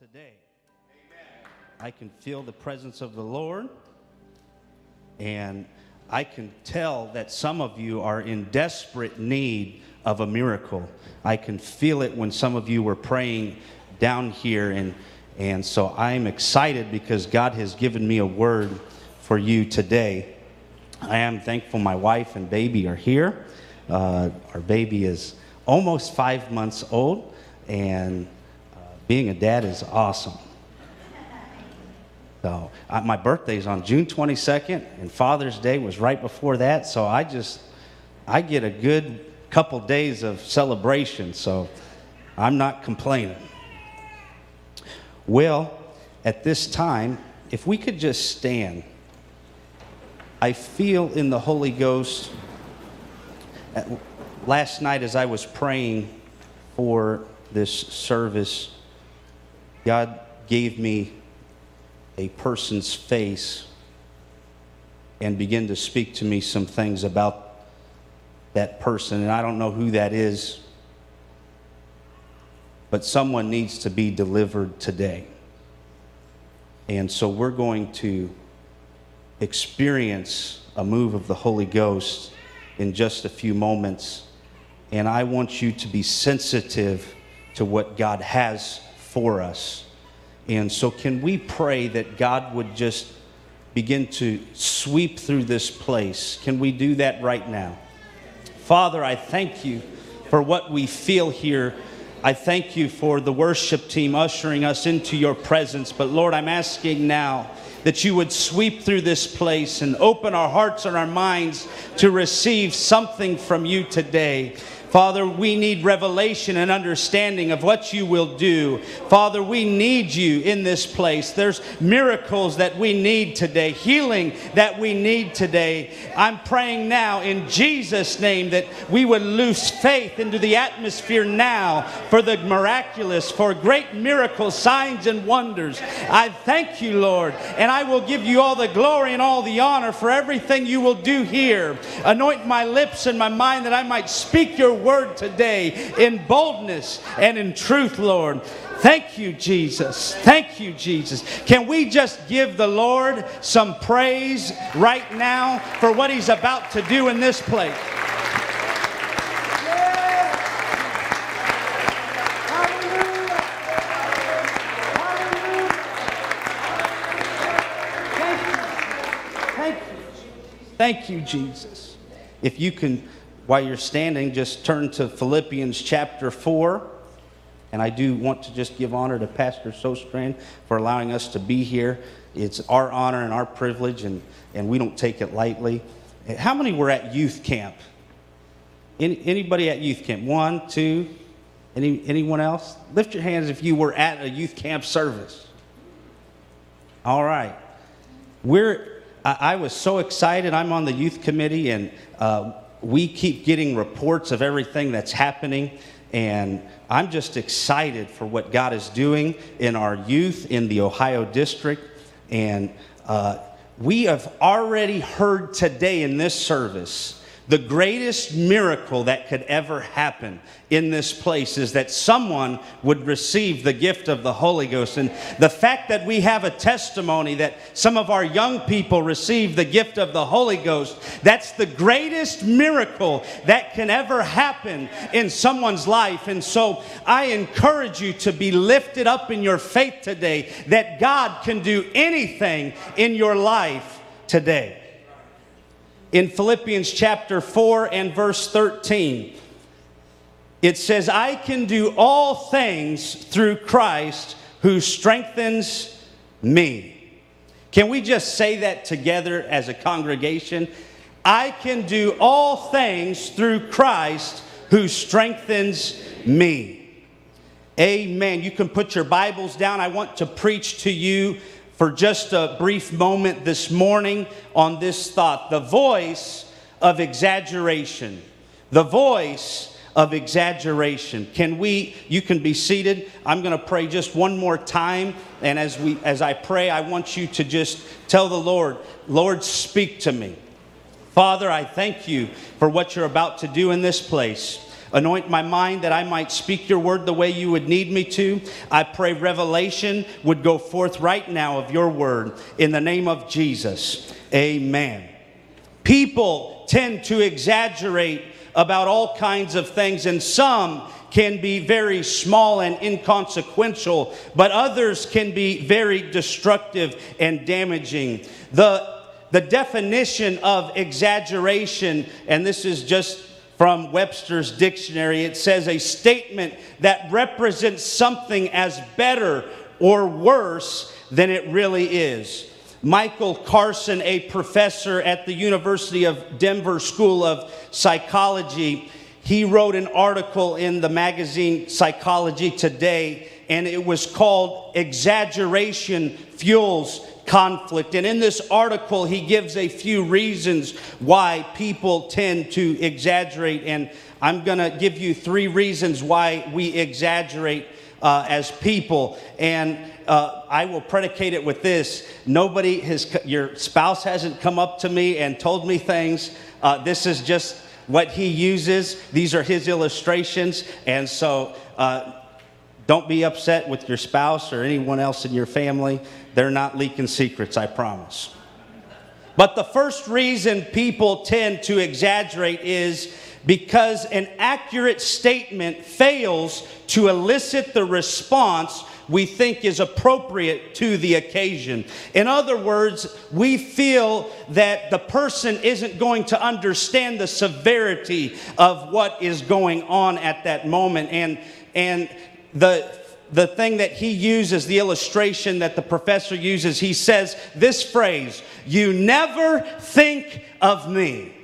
today. I can feel the presence of the Lord, and I can tell that some of you are in desperate need of a miracle. I can feel it when some of you were praying down here, and, and so I'm excited because God has given me a word for you today. I am thankful my wife and baby are here. Uh, our baby is almost five months old, and being a dad is awesome. So uh, my birthday's on June 22nd, and Father's Day was right before that. So I just, I get a good couple days of celebration. So I'm not complaining. Well, at this time, if we could just stand, I feel in the Holy Ghost. Last night, as I was praying for this service, God gave me a person's face and began to speak to me some things about that person. And I don't know who that is, but someone needs to be delivered today. And so we're going to experience a move of the Holy Ghost in just a few moments. And I want you to be sensitive to what God has for us. And so, can we pray that God would just begin to sweep through this place? Can we do that right now? Father, I thank you for what we feel here. I thank you for the worship team ushering us into your presence. But Lord, I'm asking now that you would sweep through this place and open our hearts and our minds to receive something from you today. Father, we need revelation and understanding of what you will do. Father, we need you in this place. There's miracles that we need today, healing that we need today. I'm praying now in Jesus' name that we would loose faith into the atmosphere now for the miraculous, for great miracles, signs, and wonders. I thank you, Lord, and I will give you all the glory and all the honor for everything you will do here. Anoint my lips and my mind that I might speak your word today in boldness and in truth, Lord. Thank you, Jesus. Thank you, Jesus. Can we just give the Lord some praise right now for what He's about to do in this place? Thank you. Thank you, Jesus. If you can, while you're standing, just turn to Philippians chapter 4. And I do want to just give honor to Pastor Sostrand for allowing us to be here. It's our honor and our privilege, and, and we don't take it lightly. How many were at youth camp? Any, anybody at youth camp? One, two? Any, anyone else? Lift your hands if you were at a youth camp service. All right. We're, I, I was so excited. I'm on the youth committee, and uh, we keep getting reports of everything that's happening. And I'm just excited for what God is doing in our youth in the Ohio district. And uh, we have already heard today in this service the greatest miracle that could ever happen in this place is that someone would receive the gift of the Holy Ghost. And the fact that we have a testimony that some of our young people receive the gift of the Holy Ghost, that's the greatest miracle that can ever happen in someone's life. And so I encourage you to be lifted up in your faith today that God can do anything in your life today in Philippians chapter 4 and verse 13. It says, I can do all things through Christ who strengthens me. Can we just say that together as a congregation? I can do all things through Christ who strengthens me. Amen. You can put your Bibles down. I want to preach to you for just a brief moment this morning on this thought the voice of exaggeration. The voice of exaggeration. Can we you can be seated. I'm going to pray just one more time and as we as I pray I want you to just tell the Lord, Lord speak to me. Father, I thank you for what you're about to do in this place. Anoint my mind that I might speak your word the way you would need me to. I pray revelation would go forth right now of your word in the name of Jesus. Amen. People tend to exaggerate about all kinds of things, and some can be very small and inconsequential, but others can be very destructive and damaging. The, the definition of exaggeration, and this is just from Webster's dictionary, it says a statement that represents something as better or worse than it really is. Michael Karson, a professor at the University of Denver School of Psychology, he wrote an article in the magazine Psychology Today, and it was called Exaggeration Fuels Conflict. And in this article, he gives a few reasons why people tend to exaggerate. And I'm going to give you three reasons why we exaggerate uh, as people. And uh, I will predicate it with this nobody has, your spouse hasn't come up to me and told me things. Uh, this is just what he uses. These are his illustrations. And so uh, don't be upset with your spouse or anyone else in your family. They're not leaking secrets, I promise. But the first reason people tend to exaggerate is because an accurate statement fails to elicit the response we think is appropriate to the occasion. In other words, we feel that the person isn't going to understand the severity of what is going on at that moment. And, and the, the thing that he uses, the illustration that the professor uses, he says this phrase, You never think of me.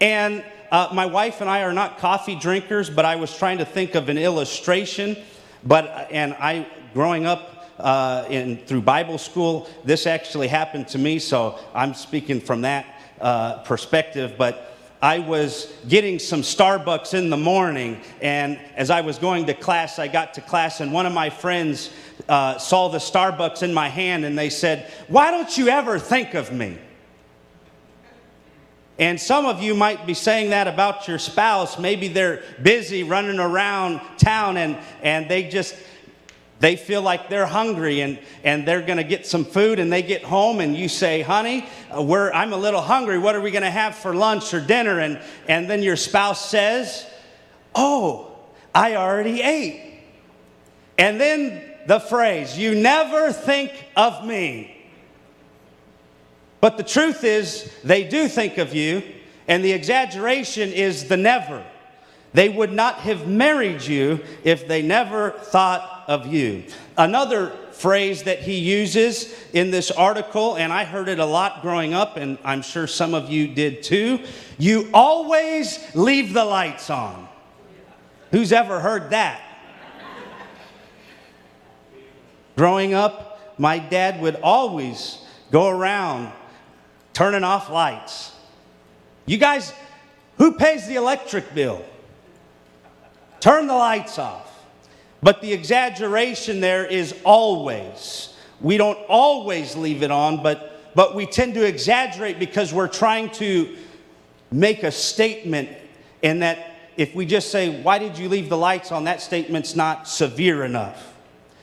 And uh, my wife and I are not coffee drinkers, but I was trying to think of an illustration. But and I, growing up uh, in through Bible school, this actually happened to me. So I'm speaking from that uh, perspective. But I was getting some Starbucks in the morning, and as I was going to class, I got to class, and one of my friends uh, saw the Starbucks in my hand, and they said, "Why don't you ever think of me?" And some of you might be saying that about your spouse. Maybe they're busy running around town and, and they just they feel like they're hungry and, and they're going to get some food and they get home and you say honey uh, we're, i'm a little hungry. What are we going to have for lunch or dinner? And, and then your spouse says oh i already ate. And then the phrase you never think of me. But the truth is, they do think of you, and the exaggeration is the never. They would not have married you if they never thought of you. Another phrase that he uses in this article, and I heard it a lot growing up, and I'm sure some of you did too you always leave the lights on. Who's ever heard that? Growing up, my dad would always go around turning off lights. You guys, who pays the electric bill? Turn the lights off. But the exaggeration there is always. We don't always leave it on, but, but we tend to exaggerate because we're trying to make a statement, and that if we just say, Why did you leave the lights on? that statement's not severe enough.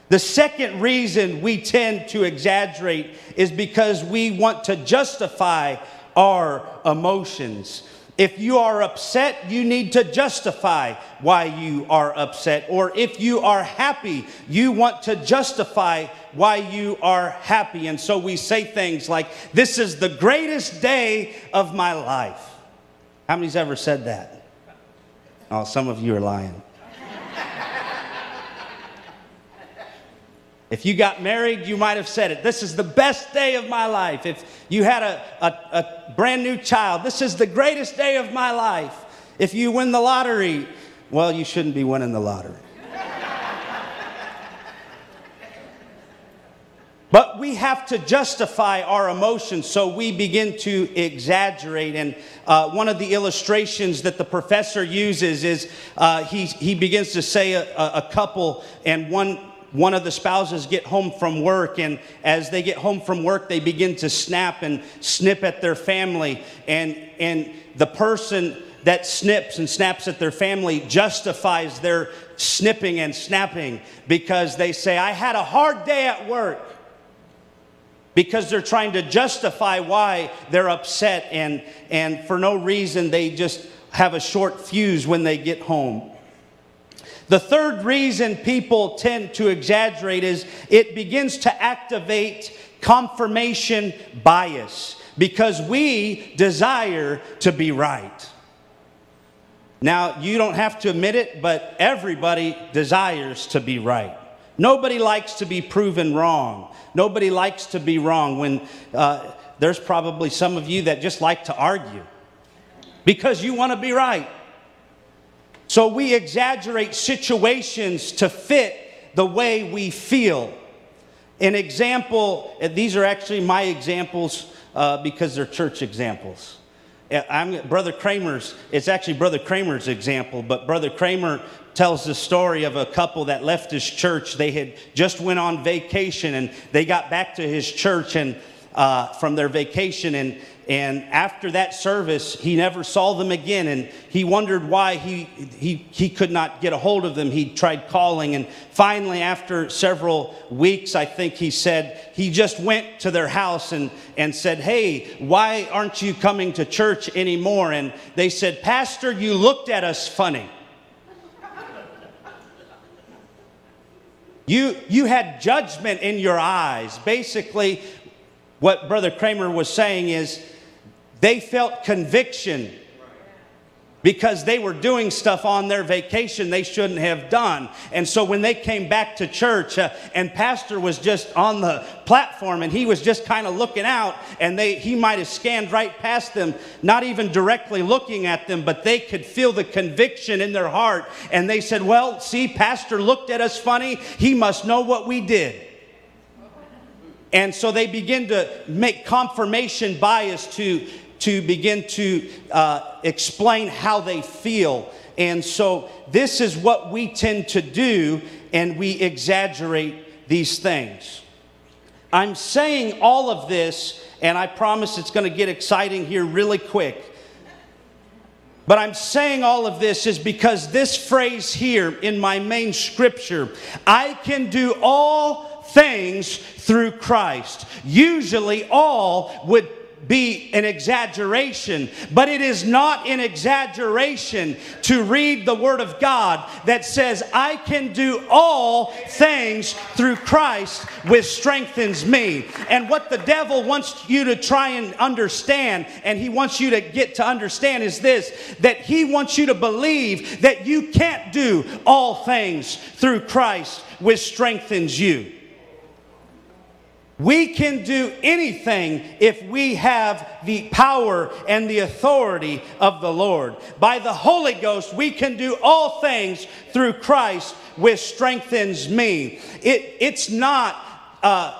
The second reason we tend to exaggerate is because we want to justify our emotions. If you are upset, you need to justify why you are upset. Or if you are happy, you want to justify why you are happy. And so we say things like, This is the greatest day of my life. How many's ever said that? Oh, some of you are lying. If you got married, you might have said it. This is the best day of my life. If you had a, a, a, brand new child, this is the greatest day of my life. If you win the lottery, well, you shouldn't be winning the lottery. but we have to justify our emotions, so we begin to exaggerate. And uh, one of the illustrations that the professor uses is uh, he, he begins to say a, a couple, and one one of the spouses get home from work and as they get home from work they begin to snap and snip at their family. And and the person that snips and snaps at their family justifies their snipping and snapping because they say i had a hard day at work because they're trying to justify why they're upset and and for no reason they just have a short fuse when they get home the third reason people tend to exaggerate is it begins to activate confirmation bias because we desire to be right. Now, you don't have to admit it, but everybody desires to be right. Nobody likes to be proven wrong. Nobody likes to be wrong when uh, there's probably some of you that just like to argue because you want to be right. So we exaggerate situations to fit the way we feel. An example, these are actually my examples uh, because they're church examples. Uh, I'm Brother Kramer's, it's actually Brother Kramer's example, but Brother Kramer tells the story of a couple that left his church. They had just went on vacation and they got back to his church and uh, from their vacation and and after that service, he never saw them again. And he wondered why he, he, he could not get a hold of them. He tried calling. And finally, after several weeks, I think he said, he just went to their house and, and said, Hey, why aren't you coming to church anymore? And they said, Pastor, you looked at us funny. You, you had judgment in your eyes. Basically, what Brother Kramer was saying is, they felt conviction because they were doing stuff on their vacation they shouldn't have done. And so when they came back to church uh, and pastor was just on the platform and he was just kind of looking out and they he might have scanned right past them, not even directly looking at them, but they could feel the conviction in their heart and they said, "Well, see, pastor looked at us funny. He must know what we did." And so they begin to make confirmation bias to to begin to uh, explain how they feel. And so this is what we tend to do, and we exaggerate these things. I'm saying all of this, and I promise it's going to get exciting here really quick. But I'm saying all of this is because this phrase here in my main scripture, I can do all things through Christ. Usually, all would be an exaggeration, but it is not an exaggeration to read the Word of God that says, I can do all things through Christ which strengthens me. And what the devil wants you to try and understand, and he wants you to get to understand, is this that he wants you to believe that you can't do all things through Christ which strengthens you. We can do anything if we have the power and the authority of the Lord. By the Holy Ghost, we can do all things through Christ, which strengthens me. It, it's not uh,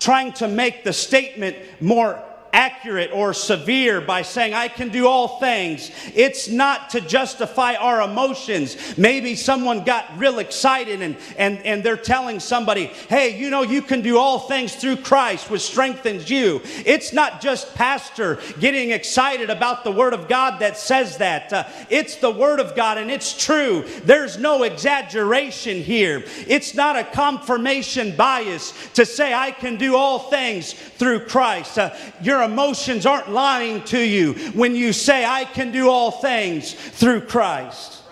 trying to make the statement more accurate or severe by saying, I can do all things. It's not to justify our emotions. Maybe someone got real excited and, and, and they're telling somebody, hey, you know, you can do all things through Christ, which strengthens you. It's not just pastor getting excited about the Word of God that says that. Uh, it's the Word of God and it's true. There's no exaggeration here. It's not a confirmation bias to say, I can do all things through Christ. Uh, you're your emotions aren't lying to you when you say, I can do all things through Christ.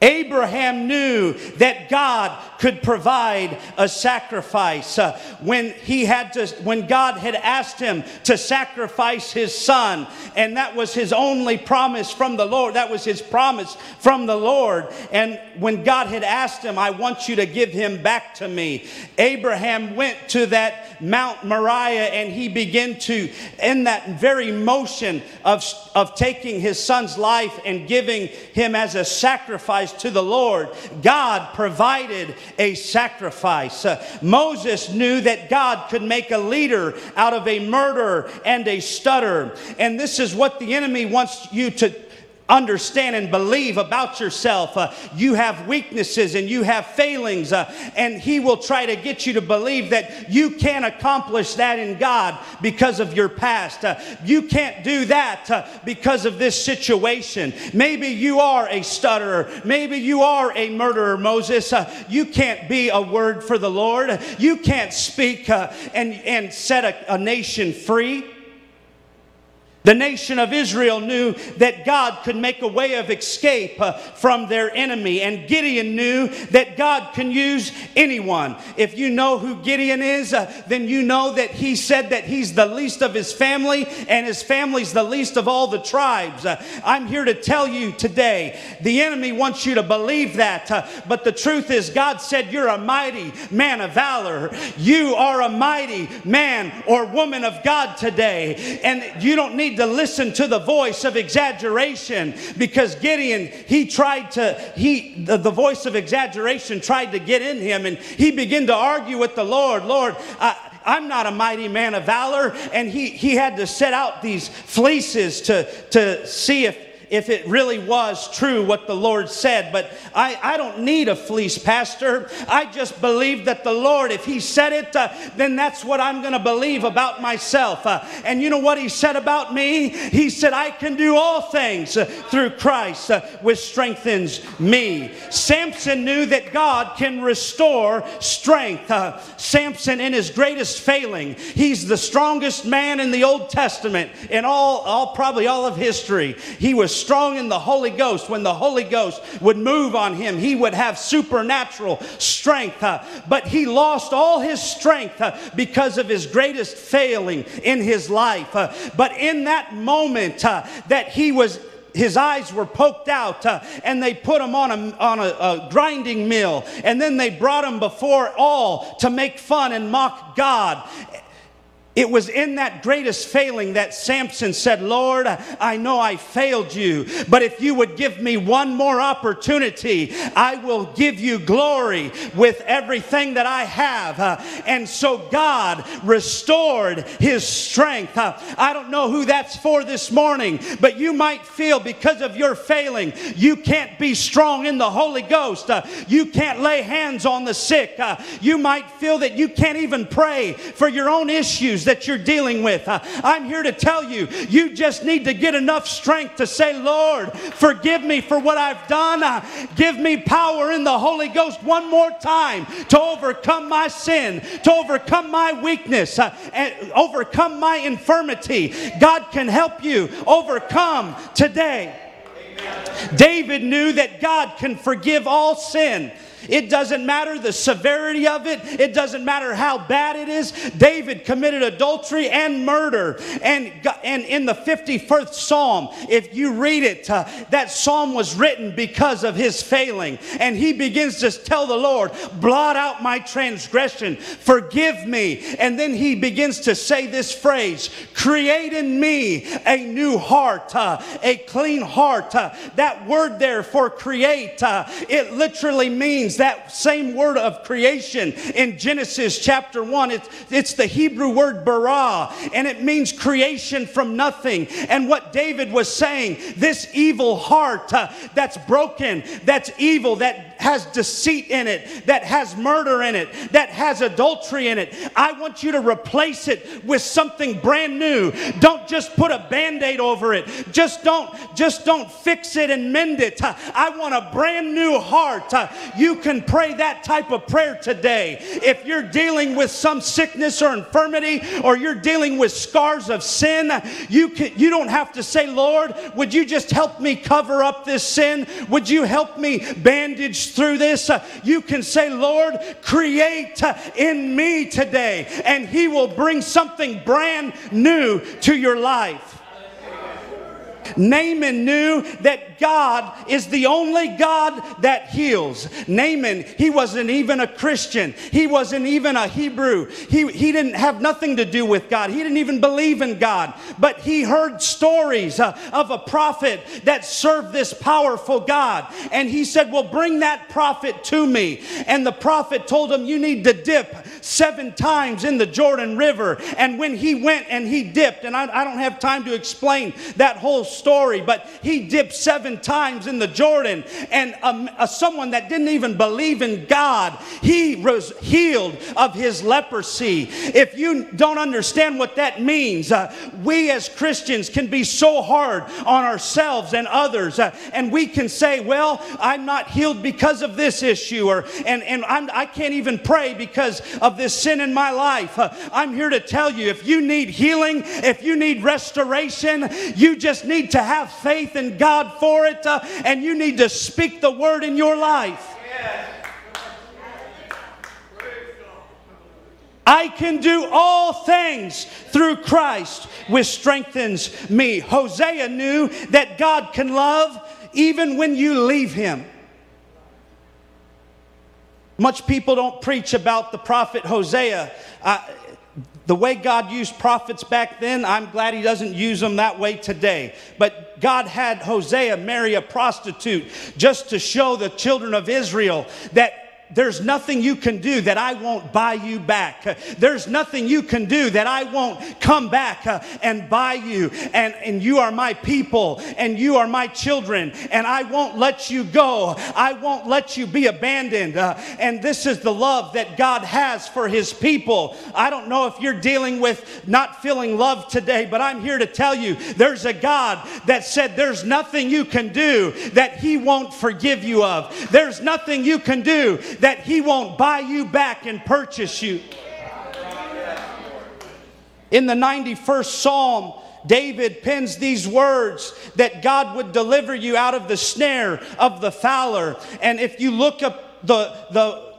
Abraham knew that God could provide a sacrifice. Uh, when he had to, when God had asked him to sacrifice his son, and that was his only promise from the Lord. That was his promise from the Lord. And when God had asked him, I want you to give him back to me, Abraham went to that Mount Moriah and he began to, in that very motion of, of taking his son's life and giving him as a sacrifice to the Lord, God provided a sacrifice. Uh, Moses knew that God could make a leader out of a murderer and a stutter. And this is what the enemy wants you to understand and believe about yourself. Uh, you have weaknesses and you have failings, uh, and He will try to get you to believe that you can't accomplish that in God because of your past. Uh, you can't do that uh, because of this situation. Maybe you are a stutterer. Maybe you are a murderer, Moses. Uh, you can't be a word for the Lord. You can't speak uh, and, and set a, a nation free. The nation of Israel knew that God could make a way of escape uh, from their enemy, and Gideon knew that God can use anyone. If you know who Gideon is, uh, then you know that he said that he's the least of his family, and his family's the least of all the tribes. Uh, I'm here to tell you today the enemy wants you to believe that, but the truth is, God said, You're a mighty man of valor. You are a mighty man or woman of God today, and you don't need to listen to the voice of exaggeration because Gideon, he tried to, he, the, the voice of exaggeration tried to get in him and he began to argue with the Lord. Lord, I, I'm not a mighty man of valor. And he, he had to set out these fleeces to, to see if if it really was true what the Lord said. But I, I don't need a fleece, Pastor. I just believe that the Lord, if He said it, uh, then that's what I'm going to believe about myself. Uh, and you know what He said about me? He said, I can do all things uh, through Christ, uh, which strengthens me. Samson knew that God can restore strength. Uh, Samson, in his greatest failing, he's the strongest man in the Old Testament in all, all probably all of history. He was strong in the Holy Ghost. When the Holy Ghost would move on him, he would have supernatural strength. Uh, but he lost all his strength uh, because of his greatest failing in his life. Uh, but in that moment that he was his eyes were poked out uh, and they put him on, a, on a, a, grinding mill and then they brought him before all to make fun and mock God. It was in that greatest failing that Samson said, Lord, I know I failed you, but if you would give me one more opportunity, I will give you glory with everything that I have. Uh, and so God restored his strength. Uh, I don't know who that's for this morning, but you might feel because of your failing, you can't be strong in the Holy Ghost. Uh, you can't lay hands on the sick. You might feel that you can't even pray for your own issues that you're dealing with. Uh, I'm here to tell you, you just need to get enough strength to say, Lord, forgive me for what I've done. Uh, give me power in the Holy Ghost one more time to overcome my sin, to overcome my weakness, uh, and overcome my infirmity. God can help you overcome today. David knew that God can forgive all sin. It doesn't matter the severity of it, it doesn't matter how bad it is. David committed adultery and murder. And, and in the 51st Psalm, if you read it, uh, that psalm was written because of his failing. And he begins to tell the Lord, blot out my transgression, forgive me. And then he begins to say this phrase, create in me a new heart, uh, a clean heart. Uh, that word there for create, uh, it literally means that same word of creation in Genesis chapter 1. It's, it's the Hebrew word bara, and it means creation from nothing. And what David was saying, this evil heart uh, that's broken, that's evil, that has deceit in it, that has murder in it, that has adultery in it. I want you to replace it with something brand new. Don't just put a band-aid over it. Just don't just don't fix it and mend it. Uh, I want a brand new heart. Uh, you can pray that type of prayer today. If you're dealing with some sickness or infirmity or you're dealing with scars of sin, you can you don't have to say, "Lord, would you just help me cover up this sin? Would you help me bandage through this, uh, you can say, Lord, create uh, in me today, and He will bring something brand new to your life. Naaman knew that God is the only God that heals. Naaman, he wasn't even a Christian. He wasn't even a Hebrew. He, he didn't have nothing to do with God. He didn't even believe in God. But he heard stories uh, of a prophet that served this powerful God. And he said, Well, bring that prophet to me. And the prophet told him, You need to dip seven times in the Jordan River. And when he went and he dipped, and I, I don't have time to explain that whole story, but he dipped seven times in the Jordan. And um, uh, someone that didn't even believe in God, he was healed of his leprosy. If you don't understand what that means, uh, we as Christians can be so hard on ourselves and others, uh, and we can say, Well, I'm not healed because of this issue, or and, and I'm, I can not even pray because of this sin in my life. Uh, I'm here to tell you if you need healing, if you need restoration, you just need to have faith in God for it, uh, and you need to speak the word in your life. I can do all things through Christ, which strengthens me. Hosea knew that God can love even when you leave him. Much people don't preach about the prophet Hosea. Uh, the way God used prophets back then, I'm glad He doesn't use them that way today. But God had Hosea marry a prostitute just to show the children of Israel that there's nothing you can do that I won't buy you back. There's nothing you can do that I won't come back uh, and buy you. And, and you are my people and you are my children. And I won't let you go. I won't let you be abandoned. Uh, and this is the love that God has for his people. I don't know if you're dealing with not feeling love today, but I'm here to tell you there's a God that said there's nothing you can do that he won't forgive you of. There's nothing you can do that He won't buy you back and purchase you. In the 91st Psalm, David pens these words that God would deliver you out of the snare of the fowler. And if you look up the, the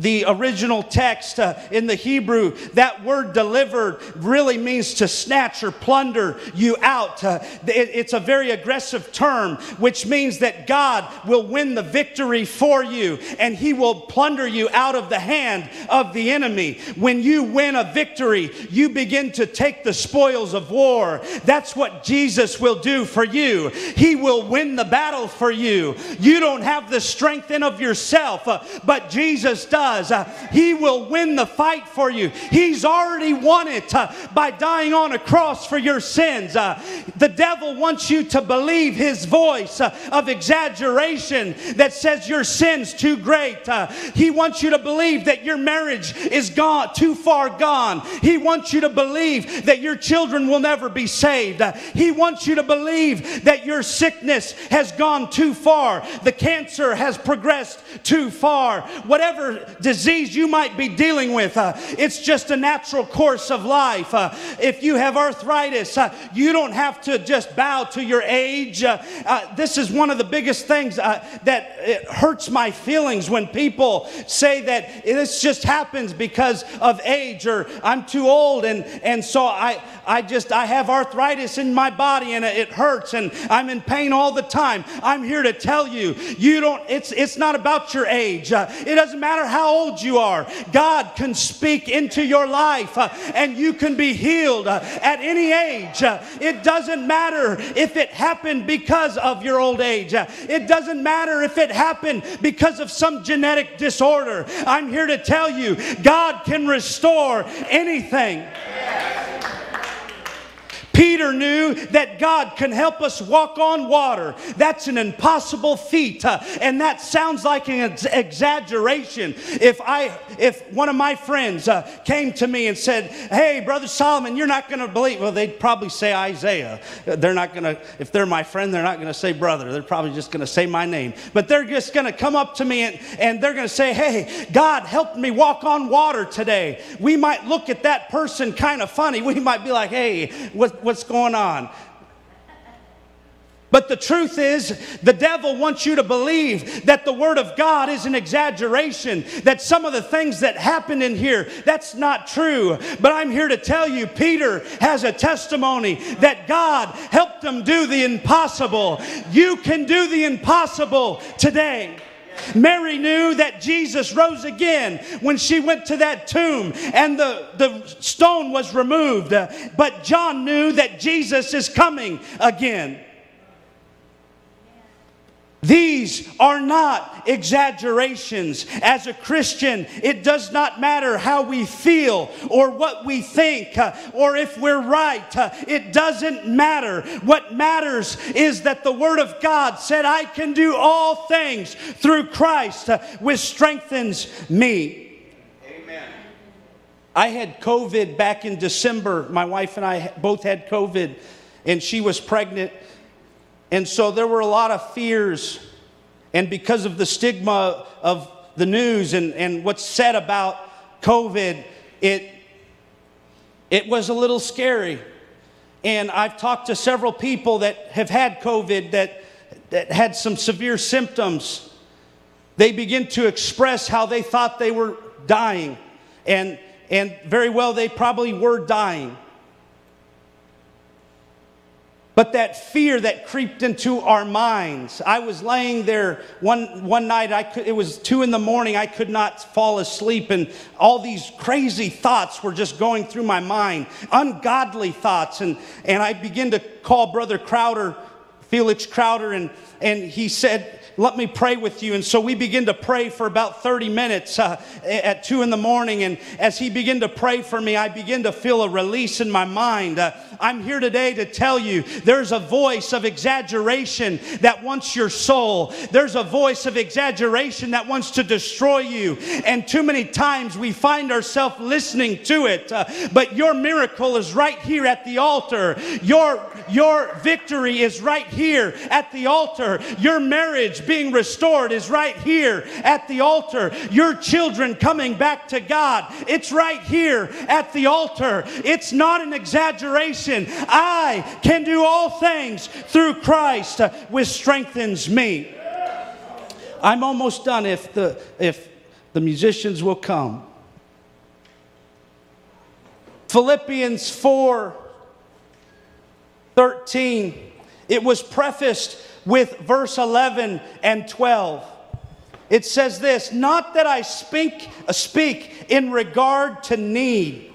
the original text uh, in the Hebrew, that word delivered really means to snatch or plunder you out. Uh, it, it's a very aggressive term, which means that God will win the victory for you and he will plunder you out of the hand of the enemy. When you win a victory, you begin to take the spoils of war. That's what Jesus will do for you. He will win the battle for you. You don't have the strength in of yourself, uh, but Jesus does does. Uh, he will win the fight for you. He's already won it uh, by dying on a cross for your sins. Uh, the devil wants you to believe his voice of exaggeration that says your sin's too great. He wants you to believe that your marriage is gone, too far gone. He wants you to believe that your children will never be saved. He wants you to believe that your sickness has gone too far. The cancer has progressed too far. Whatever disease you might be dealing with. Uh, it's just a natural course of life. Uh, if you have arthritis, uh, you don't have to just bow to your age. Uh, uh, this is one of the biggest things uh, that hurts my feelings when people say that this just happens because of age or I'm too old and, and so I, I just I have arthritis in my body and it hurts and I'm in pain all the time. I'm here to tell you, you don't it's it's not about your age. it doesn't matter how old you are, God can speak into your life uh, and you can be healed uh, at any age. Uh, it doesn't matter if it happened because of your old age, it doesn't matter if it happened because of some genetic disorder. I'm here to tell you, God can restore anything. Peter knew that God can help us walk on water. That's an impossible feat. Uh, and that sounds like an ex- exaggeration. If I if one of my friends uh, came to me and said, "Hey, brother Solomon, you're not going to believe." Well, they'd probably say Isaiah. They're not going to if they're my friend, they're not going to say brother. They're probably just going to say my name. But they're just going to come up to me and, and they're going to say, "Hey, God helped me walk on water today." We might look at that person kind of funny. We might be like, "Hey, what what's going on. But the truth is, the devil wants you to believe that the Word of God is an exaggeration, that some of the things that happened in here, that's not true. But I'm here to tell you, Peter has a testimony that God helped him do the impossible. You can do the impossible today. Mary knew that Jesus rose again when she went to that tomb and the, the stone was removed. But John knew that Jesus is coming again. These are not exaggerations. As a Christian, it does not matter how we feel or what we think uh, or if we're right. Uh, it doesn't matter. What matters is that the Word of God said, I can do all things through Christ, uh, which strengthens me. Amen. I had COVID back in December. My wife and I both had COVID, and she was pregnant. And so there were a lot of fears. And because of the stigma of the news and, and what's said about COVID, it, it was a little scary. And I've talked to several people that have had COVID that, that had some severe symptoms. They begin to express how they thought they were dying. And, and very well, they probably were dying. But that fear that creeped into our minds. I was laying there one, one night, I could, it was two in the morning, I could not fall asleep, and all these crazy thoughts were just going through my mind, ungodly thoughts. And, and I began to call Brother Crowder, Felix Crowder, and, and he said, let me pray with you. And so we begin to pray for about 30 minutes uh, at 2 in the morning. And as he began to pray for me, I begin to feel a release in my mind. Uh, I'm here today to tell you there's a voice of exaggeration that wants your soul. There's a voice of exaggeration that wants to destroy you. And too many times we find ourselves listening to it. Uh, but your miracle is right here at the altar. Your, your victory is right here at the altar. Your marriage being restored is right here at the altar. Your children coming back to God, it's right here at the altar. It's not an exaggeration. I can do all things through Christ, uh, which strengthens me. I'm almost done if the, if the musicians will come. Philippians 4 13. It was prefaced with verse 11 and 12. It says this Not that I speak, uh, speak in regard to need,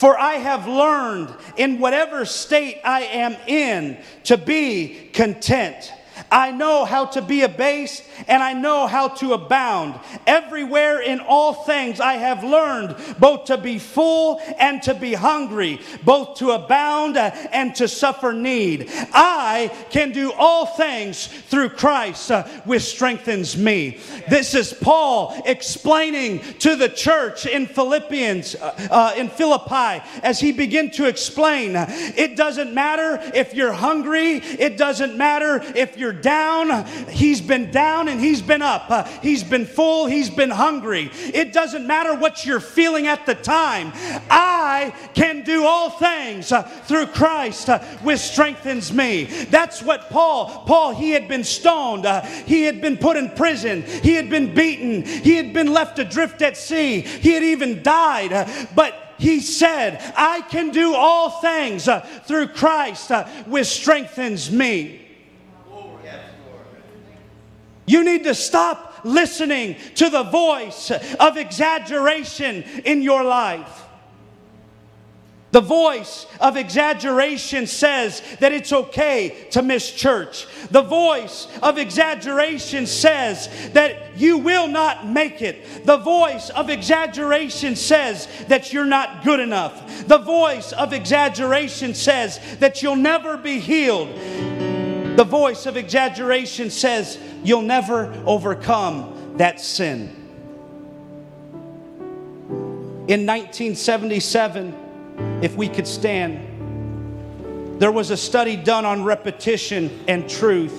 for I have learned in whatever state I am in to be content. I know how to be abased and I know how to abound. Everywhere in all things I have learned both to be full and to be hungry, both to abound and to suffer need. I can do all things through Christ, uh, which strengthens me. This is Paul explaining to the church in Philippians, uh, uh, in Philippi, as he began to explain. It doesn't matter if you're hungry, it doesn't matter if you're down. He's been down and he's been up. Uh, he's been full, he's been hungry. It doesn't matter what you're feeling at the time. I can do all things uh, through Christ, uh, which strengthens me. That's what Paul, Paul, he had been stoned, he had been put in prison, he had been beaten, he had been left adrift at sea, he had even died. But he said, I can do all things through Christ, which strengthens me. You need to stop listening to the voice of exaggeration in your life. The voice of exaggeration says that it's okay to miss church. The voice of exaggeration says that you will not make it. The voice of exaggeration says that you're not good enough. The voice of exaggeration says that you'll never be healed. The voice of exaggeration says you'll never overcome that sin. In 1977, if we could stand, there was a study done on repetition and truth,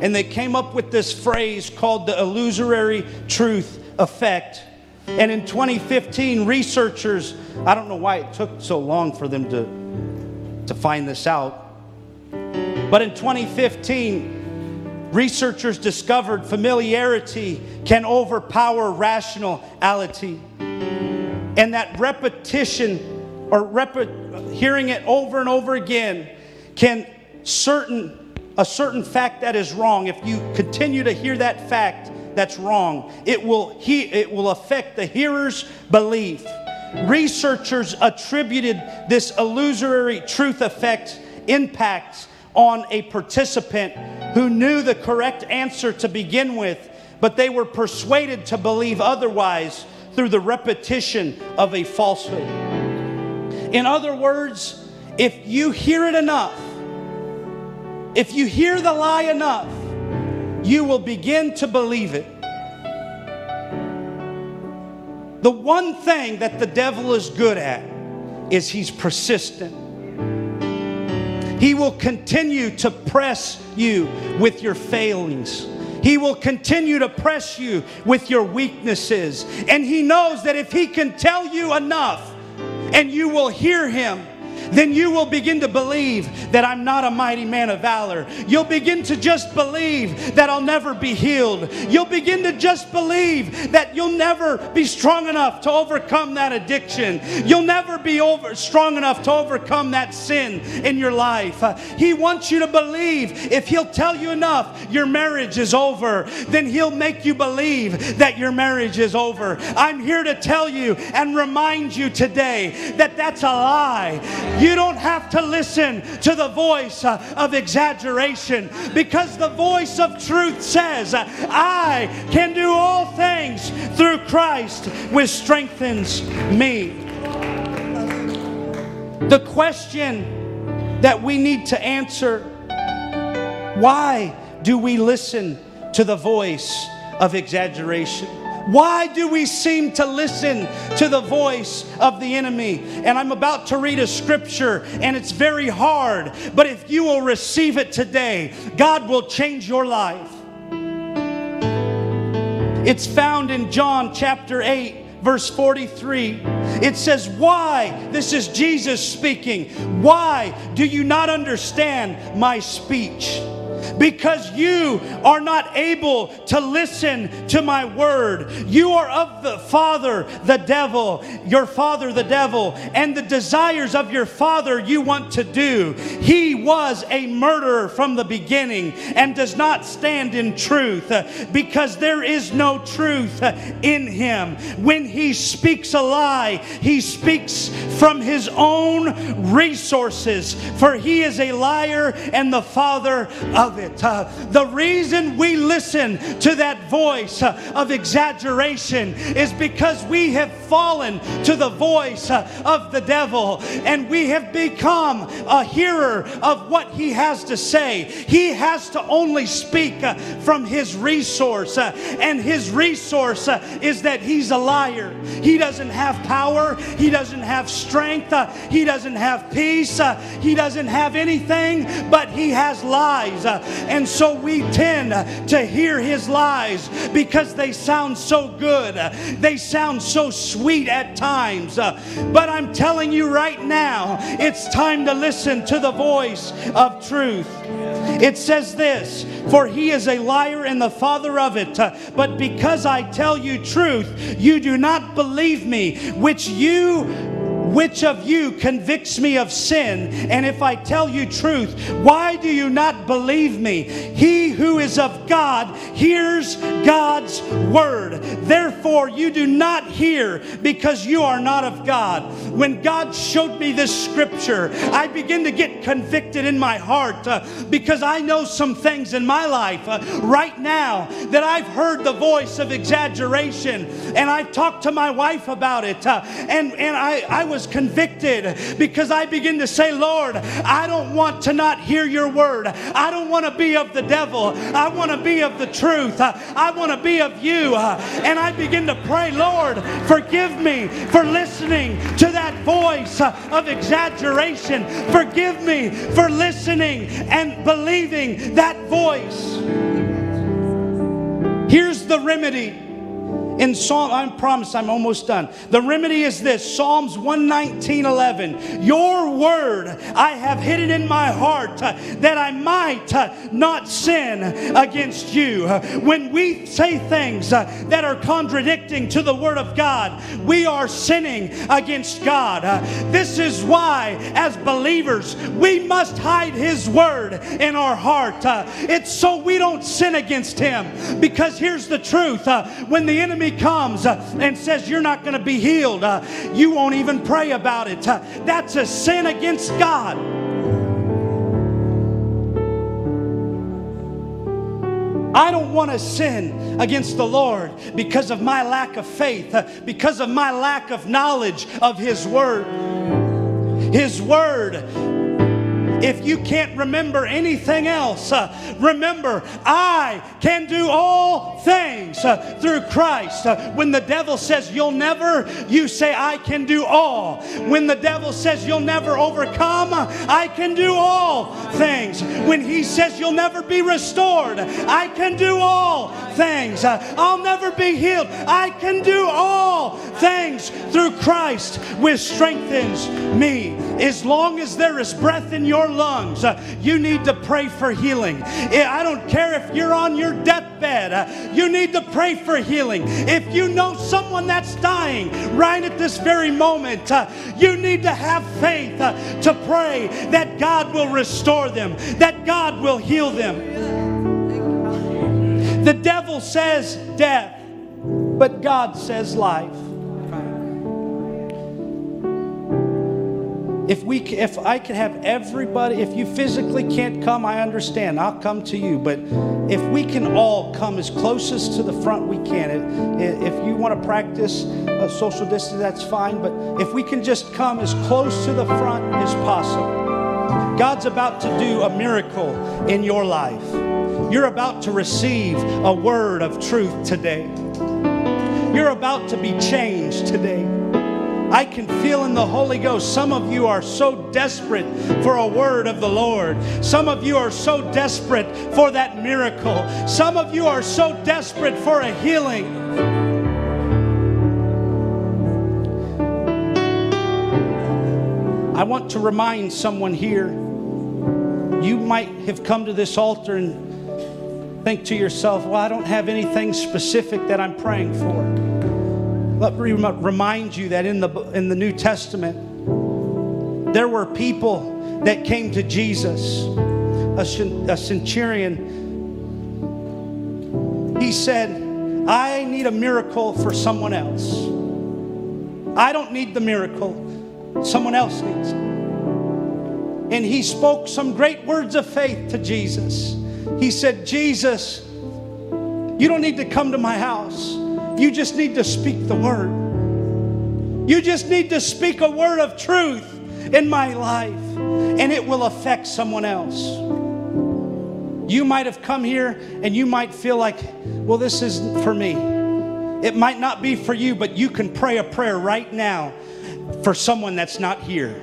and they came up with this phrase called the illusory truth effect. And in 2015, researchers, I don't know why it took so long for them to, to find this out, but in 2015, Researchers discovered familiarity can overpower rationality. And that repetition or rep- hearing it over and over again can certain a certain fact that is wrong if you continue to hear that fact that's wrong it will he, it will affect the hearer's belief researchers attributed this illusory truth effect impacts on a participant who knew the correct answer to begin with, but they were persuaded to believe otherwise through the repetition of a falsehood. In other words, if you hear it enough, if you hear the lie enough, you will begin to believe it. The one thing that the devil is good at is he's persistent. He will continue to press you with your failings. He will continue to press you with your weaknesses. And he knows that if he can tell you enough and you will hear him, then you will begin to believe that I'm not a mighty man of valor. You'll begin to just believe that I'll never be healed. You'll begin to just believe that you'll never be strong enough to overcome that addiction. You'll never be over, strong enough to overcome that sin in your life. Uh, he wants you to believe if He'll tell you enough, your marriage is over, then He'll make you believe that your marriage is over. I'm here to tell you and remind you today that that's a lie. You don't have to listen to the voice uh, of exaggeration because the voice of truth says, I can do all things through Christ which strengthens me. The question that we need to answer why do we listen to the voice of exaggeration? Why do we seem to listen to the voice of the enemy? And I'm about to read a scripture, and it's very hard, but if you will receive it today, God will change your life. It's found in John chapter 8 verse 43. It says, Why? This is Jesus speaking. Why do you not understand my speech? Because you are not able to listen to my word. You are of the father, the devil, your father, the devil, and the desires of your father you want to do. He was a murderer from the beginning and does not stand in truth uh, because there is no truth uh, in him. When he speaks a lie, he speaks from his own resources, for he is a liar and the father of it. Uh, the reason we listen to that voice uh, of exaggeration is because we have fallen to the voice uh, of the devil and we have become a hearer of what he has to say. He has to only speak uh, from his resource, uh, and his resource uh, is that he's a liar. He doesn't have power, he doesn't have strength, he doesn't have peace, he doesn't have anything, but he has lies. And so we tend to hear his lies because they sound so good. They sound so sweet at times. But I'm telling you right now, it's time to listen to the voice of truth. It says this For he is a liar and the father of it. But because I tell you truth, you do not believe me, which you which of you convicts me of sin? And if I tell you truth, why do you not believe me? He who is of God hears God's word. Therefore, you do not hear because you are not of God. When God showed me this scripture, I begin to get convicted in my heart uh, because I know some things in my life uh, right now that I've heard the voice of exaggeration and I've talked to my wife about it. Uh, and, and I, I was was convicted because I begin to say, Lord, I don't want to not hear your word. I don't want to be of the devil. I want to be of the truth. I want to be of you. And I begin to pray, Lord, forgive me for listening to that voice of exaggeration. Forgive me for listening and believing that voice. Here's the remedy in Psalm, I promise I'm almost done. The remedy is this Psalms 119 11. Your word I have hidden in my heart uh, that I might uh, not sin against you. When we say things uh, that are contradicting to the word of God, we are sinning against God. This is why, as believers, we must hide his word in our heart. It's so we don't sin against him. Because here's the truth when the enemy enemy comes uh, and says you're not going to be healed, uh, you won't even pray about it. Uh, that's a sin against God. I don't want to sin against the Lord because of my lack of faith, because of my lack of knowledge of His Word. His Word if you can't remember anything else, uh, remember, I can do all things uh, through Christ. Uh, when the devil says you'll never, you say, I can do all. When the devil says you'll never overcome, I can do all things. When he says you'll never be restored, I can do all things. Uh, I'll never be healed. I can do all things through Christ, which strengthens me. As long as there is breath in your lungs, uh, you need to pray for healing. I don't care if you're on your deathbed, uh, you need to pray for healing. If you know someone that's dying right at this very moment, uh, you need to have faith to pray that God will restore them, that God will heal them. The devil says death, but God says life. If we, if I could have everybody, if you physically can't come, I understand. I'll come to you. But if we can all come as closest to the front we can, if you want to practice uh, social distance, that's fine. But if we can just come as close to the front as possible, God's about to do a miracle in your life. You're about to receive a word of truth today. You're about to be changed today. I can feel in the Holy Ghost. Some of you are so desperate for a word of the Lord. Some of you are so desperate for that miracle. Some of you are so desperate for a healing. I want to remind someone here you might have come to this altar and think to yourself, well, I don't have anything specific that I'm praying for. Let me remind you that in the, in the New Testament, there were people that came to Jesus. A, a centurion, he said, I need a miracle for someone else. I don't need the miracle, someone else needs it. And he spoke some great words of faith to Jesus. He said, Jesus, you don't need to come to my house. You just need to speak the word. You just need to speak a word of truth in my life, and it will affect someone else. You might have come here and you might feel like, well, this isn't for me. It might not be for you, but you can pray a prayer right now for someone that's not here.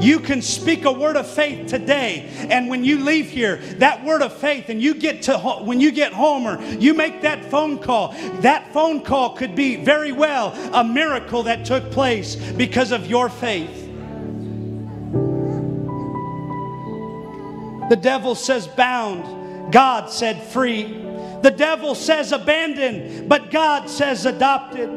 You can speak a word of faith today, and when you leave here, that word of faith, and you get to when you get home or you make that phone call, that phone call could be very well a miracle that took place because of your faith. The devil says bound, God said free. The devil says abandoned, but God says adopted.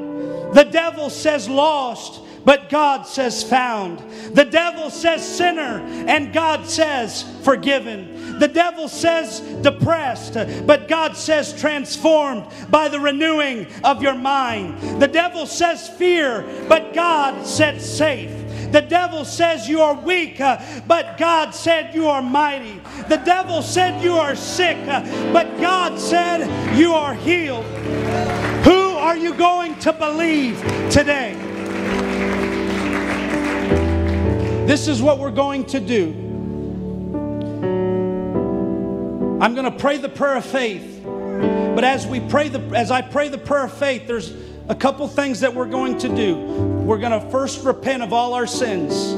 The devil says lost, but God says found. The devil says sinner, and God says forgiven. The devil says depressed, but God says transformed by the renewing of your mind. The devil says fear, but God said safe. The devil says you are weak, uh, but God said you are mighty. The devil said you are sick, uh, but God said you are healed. Who are you going to believe today? This is what we're going to do. I'm going to pray the prayer of faith. But as we pray the as I pray the prayer of faith, there's a couple things that we're going to do. We're going to first repent of all our sins.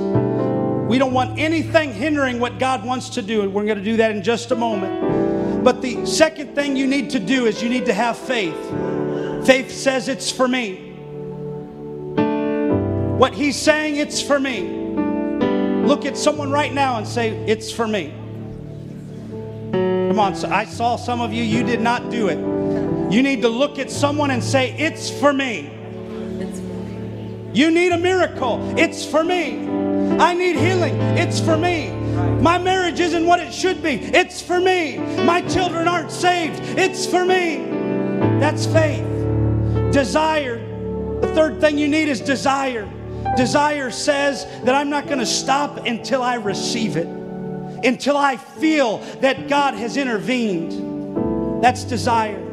We don't want anything hindering what God wants to do, and we're going to do that in just a moment. But the second thing you need to do is you need to have faith. Faith says it's for me. What he's saying, it's for me. Look at someone right now and say, It's for me. Come on, I saw some of you, you did not do it. You need to look at someone and say, It's for me. You need a miracle. It's for me. I need healing. It's for me. My marriage isn't what it should be. It's for me. My children aren't saved. It's for me. That's faith. Desire. The third thing you need is desire. Desire says that I'm not going to stop until I receive it, until I feel that God has intervened. That's desire.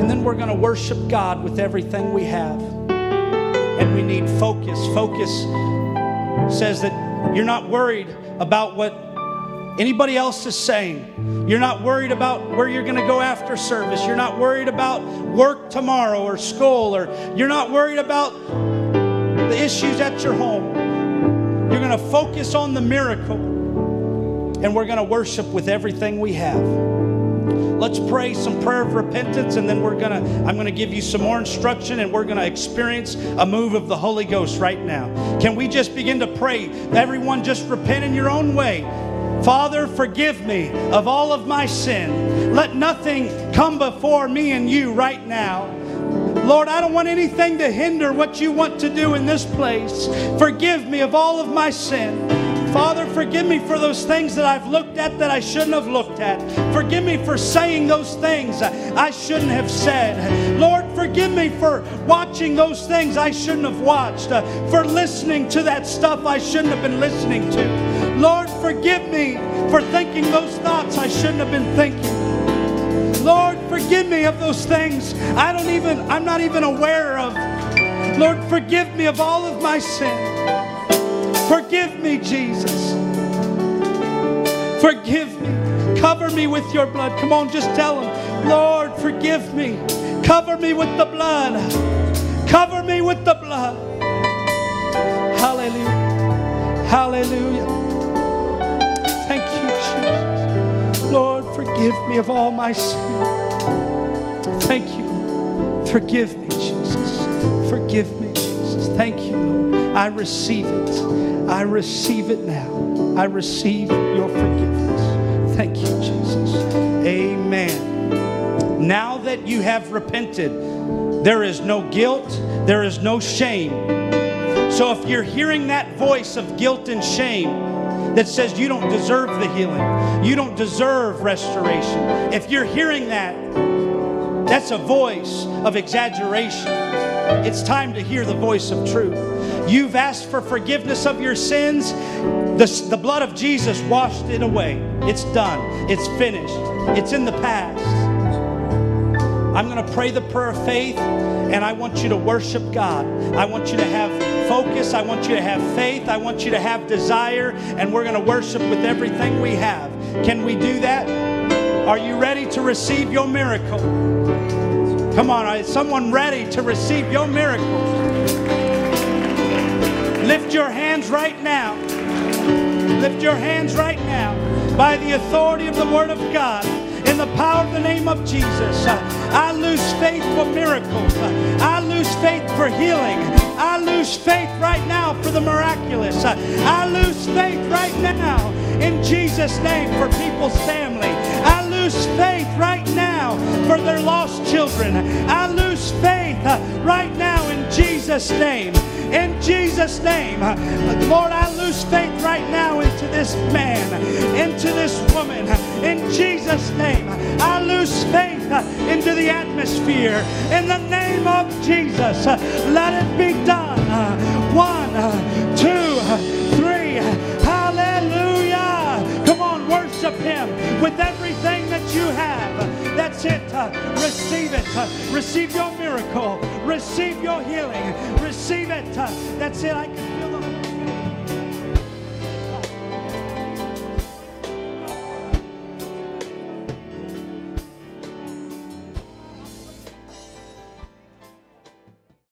And then we're going to worship God with everything we have. And we need focus. Focus says that you're not worried about what anybody else is saying. You're not worried about where you're going to go after service. You're not worried about work tomorrow or school, or you're not worried about the issues at your home. You're going to focus on the miracle, and we're going to worship with everything we have. Let's pray some prayer of repentance, and then we're gonna. I'm gonna give you some more instruction, and we're gonna experience a move of the Holy Ghost right now. Can we just begin to pray? Everyone, just repent in your own way. Father, forgive me of all of my sin. Let nothing come before me and you right now. Lord, I don't want anything to hinder what you want to do in this place. Forgive me of all of my sin. Father, forgive me for those things that I've looked at that I shouldn't have looked at. Forgive me for saying those things I shouldn't have said. Lord, forgive me for watching those things I shouldn't have watched, uh, for listening to that stuff I shouldn't have been listening to. Forgive me for thinking those thoughts I shouldn't have been thinking. Lord, forgive me of those things I don't even, I'm not even aware of. Lord, forgive me of all of my sin. Forgive me, Jesus. Forgive me. Cover me with your blood. Come on, just tell him, Lord, forgive me. Cover me with the blood. Cover me with the blood. Hallelujah. Hallelujah. Thank you, Jesus. Lord, forgive me of all my sin. Thank you. Forgive me, Jesus. Forgive me, Jesus. Thank you, Lord. I receive it. I receive it now. I receive your forgiveness. Thank you, Jesus. Amen. Now that you have repented, there is no guilt, there is no shame. So if you're hearing that voice of guilt and shame, that says you don't deserve the healing, you don't deserve restoration. If you're hearing that, that's a voice of exaggeration. It's time to hear the voice of truth. You've asked for forgiveness of your sins. The, the blood of Jesus washed it away. It's done. It's finished. It's in the past. I'm going to pray the prayer of faith, and I want you to worship God. I want you to have focus. I want you to have faith. I want you to have desire, and we're going to worship with everything we have. Can we do that? Are you ready to receive your miracle? Come on, is someone ready to receive your miracle? Lift your hands right now. Lift your hands right now by the authority of the Word of God. In the power of the name of Jesus, uh, I lose faith for miracles. Uh, I lose faith for healing. I lose faith right now for the miraculous. Uh, I lose faith right now in Jesus' name for people's family. I lose faith right now for their lost children. I lose faith uh, right now in Jesus' name in Jesus' name. Uh, Lord, I lose faith right now into this man, into this woman, in Jesus' name. I lose faith into the atmosphere. In the name of Jesus, uh, let it be done. Uh, one, uh, two, three. Hallelujah. Come on, worship Him with everything that you have. That's it. receive it. receive your miracle. Receive your healing. Receive it. that's it. I